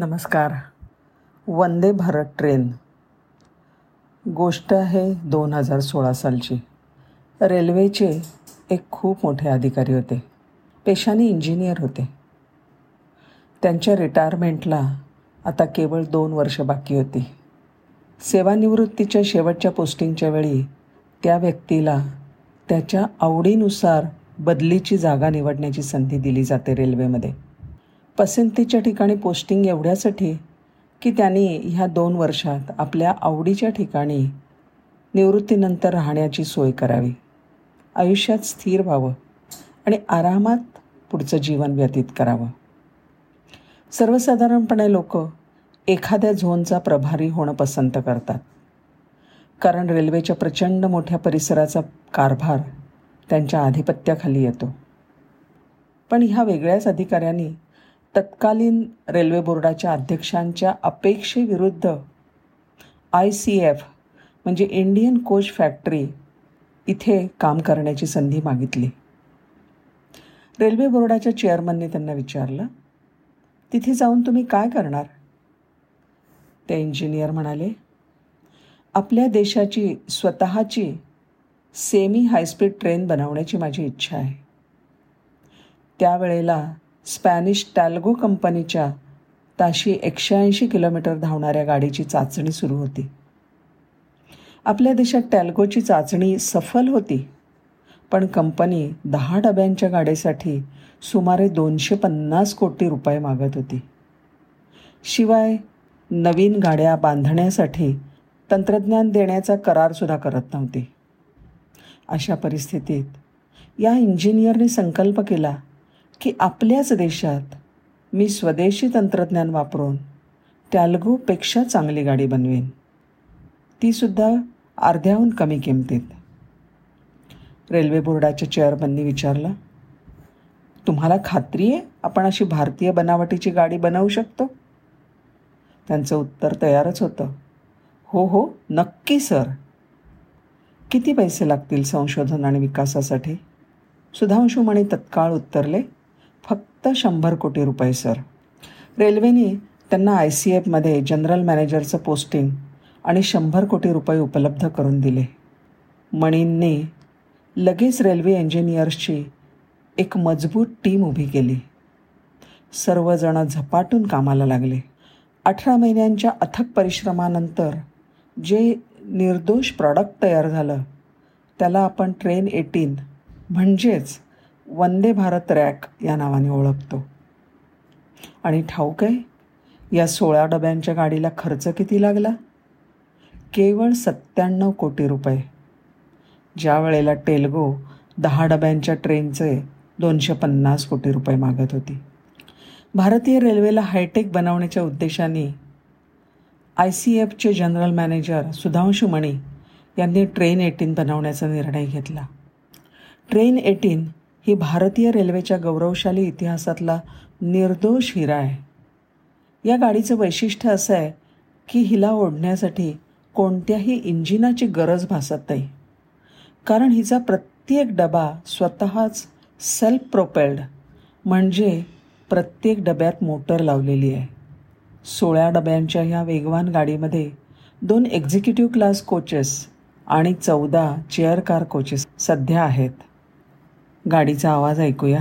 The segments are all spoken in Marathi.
नमस्कार. वंदे भारत ट्रेन. गोष्ट आहे दोन हजार सोळा सालची. रेल्वेचे एक खूप मोठे अधिकारी होते. पेशाने इंजिनियर होते. त्यांच्या रिटायरमेंटला आता केवळ दोन वर्ष बाकी होती. सेवानिवृत्तीच्या शेवटच्या पोस्टिंगच्या वेळी त्या व्यक्तीला त्याच्या आवडीनुसार बदलीची जागा निवडण्याची संधी दिली जाते रेल्वेमध्ये. पसंतीच्या ठिकाणी पोस्टिंग एवढ्यासाठी की त्यांनी ह्या दोन वर्षात आपल्या आवडीच्या ठिकाणी निवृत्तीनंतर राहण्याची सोय करावी. आयुष्यात स्थिर व्हावं आणि आरामात पुढचं जीवन व्यतीत करावं. सर्वसाधारणपणे लोक एखाद्या झोनचा प्रभारी होणं पसंत करतात. कारण रेल्वेच्या प्रचंड मोठ्या परिसराचा कारभार त्यांच्या आधिपत्याखाली येतो. पण ह्या वेगळ्याच अधिकाऱ्यांनी तत्कालीन रेल्वे बोर्डाच्या अध्यक्षांच्या अपेक्षेविरुद्ध आय सी एफ म्हणजे इंडियन कोच फॅक्टरी इथे काम करण्याची संधी मागितली. रेल्वे बोर्डाच्या चेअरमनने त्यांना विचारलं तिथे जाऊन तुम्ही काय करणार? ते इंजिनियर म्हणाले आपल्या देशाची स्वतःची सेमी हायस्पीड ट्रेन बनवण्याची माझी इच्छा आहे. त्यावेळेला स्पॅनिश टॅल्गो कंपनीच्या ताशी एकशे ऐंशी किलोमीटर धावणाऱ्या गाडीची चाचणी सुरू होती. आपल्या देशात टॅल्गोची चाचणी सफल होती पण कंपनी दहा डब्यांच्या गाडीसाठी सुमारे दोनशे पन्नास कोटी रुपये मागत होती. शिवाय नवीन गाड्या बांधण्यासाठी तंत्रज्ञान देण्याचा करारसुद्धा करत नव्हती. अशा परिस्थितीत या इंजिनियरने संकल्प केला की आपल्याच देशात मी स्वदेशी तंत्रज्ञान वापरून टॅल्गोपेक्षा चांगली गाडी बनवेन. तीसुद्धा अर्ध्याहून कमी किमतीत. रेल्वे बोर्डाच्या चेअरमननी विचारलं तुम्हाला खात्री आहे आपण अशी भारतीय बनावटीची गाडी बनवू शकतो? त्यांचं उत्तर तयारच होतं हो हो नक्की सर. किती पैसे लागतील संशोधन आणि विकासासाठी? सुधांशू म्हणे तत्काळ उत्तरले फक्त शंभर कोटी रुपये सर. रेल्वेने त्यांना आय सी एफमध्ये जनरल मॅनेजरचं पोस्टिंग आणि शंभर कोटी रुपये उपलब्ध करून दिले. मणींनी लगेच रेल्वे इंजिनियर्सची एक मजबूत टीम उभी केली. सर्वजण झपाटून कामाला लागले. अठरा महिन्यांच्या अथक परिश्रमानंतर जे निर्दोष प्रॉडक्ट तयार झालं त्याला आपण ट्रेन एटीन म्हणजेच वंदे भारत रॅक या नावाने ओळखतो. आणि ठाऊक आहे या सोळा डब्यांच्या गाडीला खर्च किती लागला? केवळ सत्त्याण्णव कोटी रुपये. ज्या वेळेला टेल्गो दहा डब्यांच्या ट्रेनचे दोनशे पन्नास कोटी रुपये मागत होती. भारतीय रेल्वेला हायटेक बनवण्याच्या उद्देशाने आय सी एफचे जनरल मॅनेजर सुधांशु मणी यांनी ट्रेन एटीन बनवण्याचा निर्णय घेतला. ट्रेन एटीन ही भारतीय रेल्वेच्या गौरवशाली इतिहासातला निर्दोष हिरा आहे. या गाडीचं वैशिष्ट्य असं आहे की हिला ओढण्यासाठी कोणत्याही इंजिनाची गरज भासत नाही. कारण हिचा प्रत्येक डबा स्वतःच सेल्फ प्रोपेल्ड म्हणजे प्रत्येक डब्यात मोटर लावलेली आहे. सोळा डब्यांच्या ह्या वेगवान गाडीमध्ये दोन एक्झिक्युटिव्ह क्लास कोचेस आणि चौदा चेअर कार कोचेस सध्या आहेत. गाडीचा आवाज़ ऐकूया.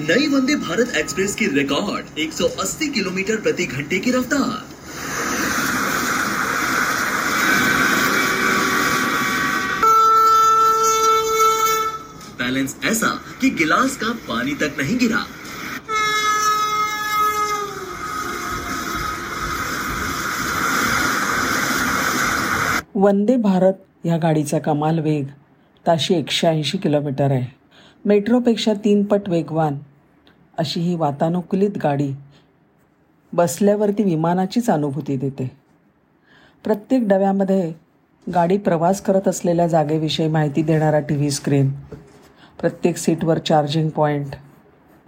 नई वंदे भारत एक्सप्रेस की रिकॉर्ड 180 किलोमीटर प्रति घंटे की रफ्तार। बैलेंस ऐसा कि गिलास का पानी तक नहीं गिरा। वंदे भारत या गाडीचा कमाल वेग ताशी एकशे ऐंशी किलोमीटर आहे. मेट्रोपेक्षा तीन पट वेगवान अशी ही वातानुकूलित गाडी बसल्यावरती विमानाचीच अनुभूती देते. प्रत्येक डब्यामध्ये गाडी प्रवास करत असलेल्या जागेविषयी माहिती देणारा टी व्ही स्क्रीन प्रत्येक सीटवर चार्जिंग पॉईंट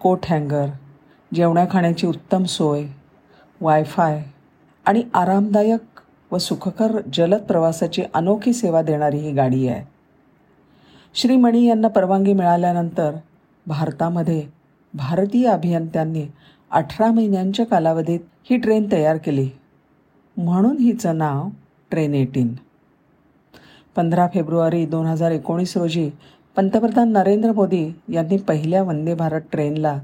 कोट हँगर जेवणा खाण्याची उत्तम सोय वायफाय आणि आरामदायक व सुखकर जलद प्रवासाची अनोखी सेवा देणारी ही गाडी आहे. श्री मणी यांना परवानगी मिळाल्यानंतर भारतामध्ये भारतीय अभियंत्यांनी अठरा महिन्यांच्या कालावधीत ही ट्रेन तयार केली. म्हणून हिचं नाव ट्रेन एटीन. पंधरा फेब्रुवारी दोन हजार एकोणीस रोजी पंतप्रधान नरेंद्र मोदी यांनी पहिल्या वंदे भारत ट्रेनला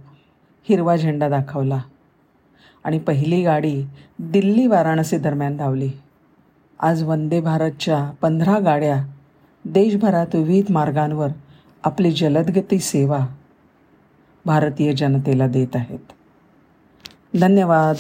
हिरवा झेंडा दाखवला आणि पहिली गाडी दिल्ली वाराणसी दरम्यान धावली. आज वंदे भारतच्या पंधरा गाड्या देशभरात विविध मार्गांवर आपली जलदगती सेवा भारतीय जनतेला देत आहेत. धन्यवाद.